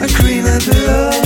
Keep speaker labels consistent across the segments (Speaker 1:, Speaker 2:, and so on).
Speaker 1: agreement below.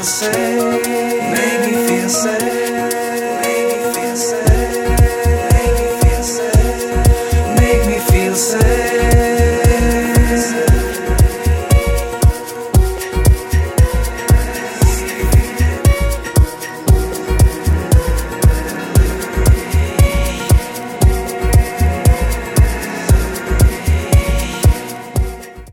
Speaker 1: feel safe. Make me feel safe. Make me feel safe. Make me feel safe.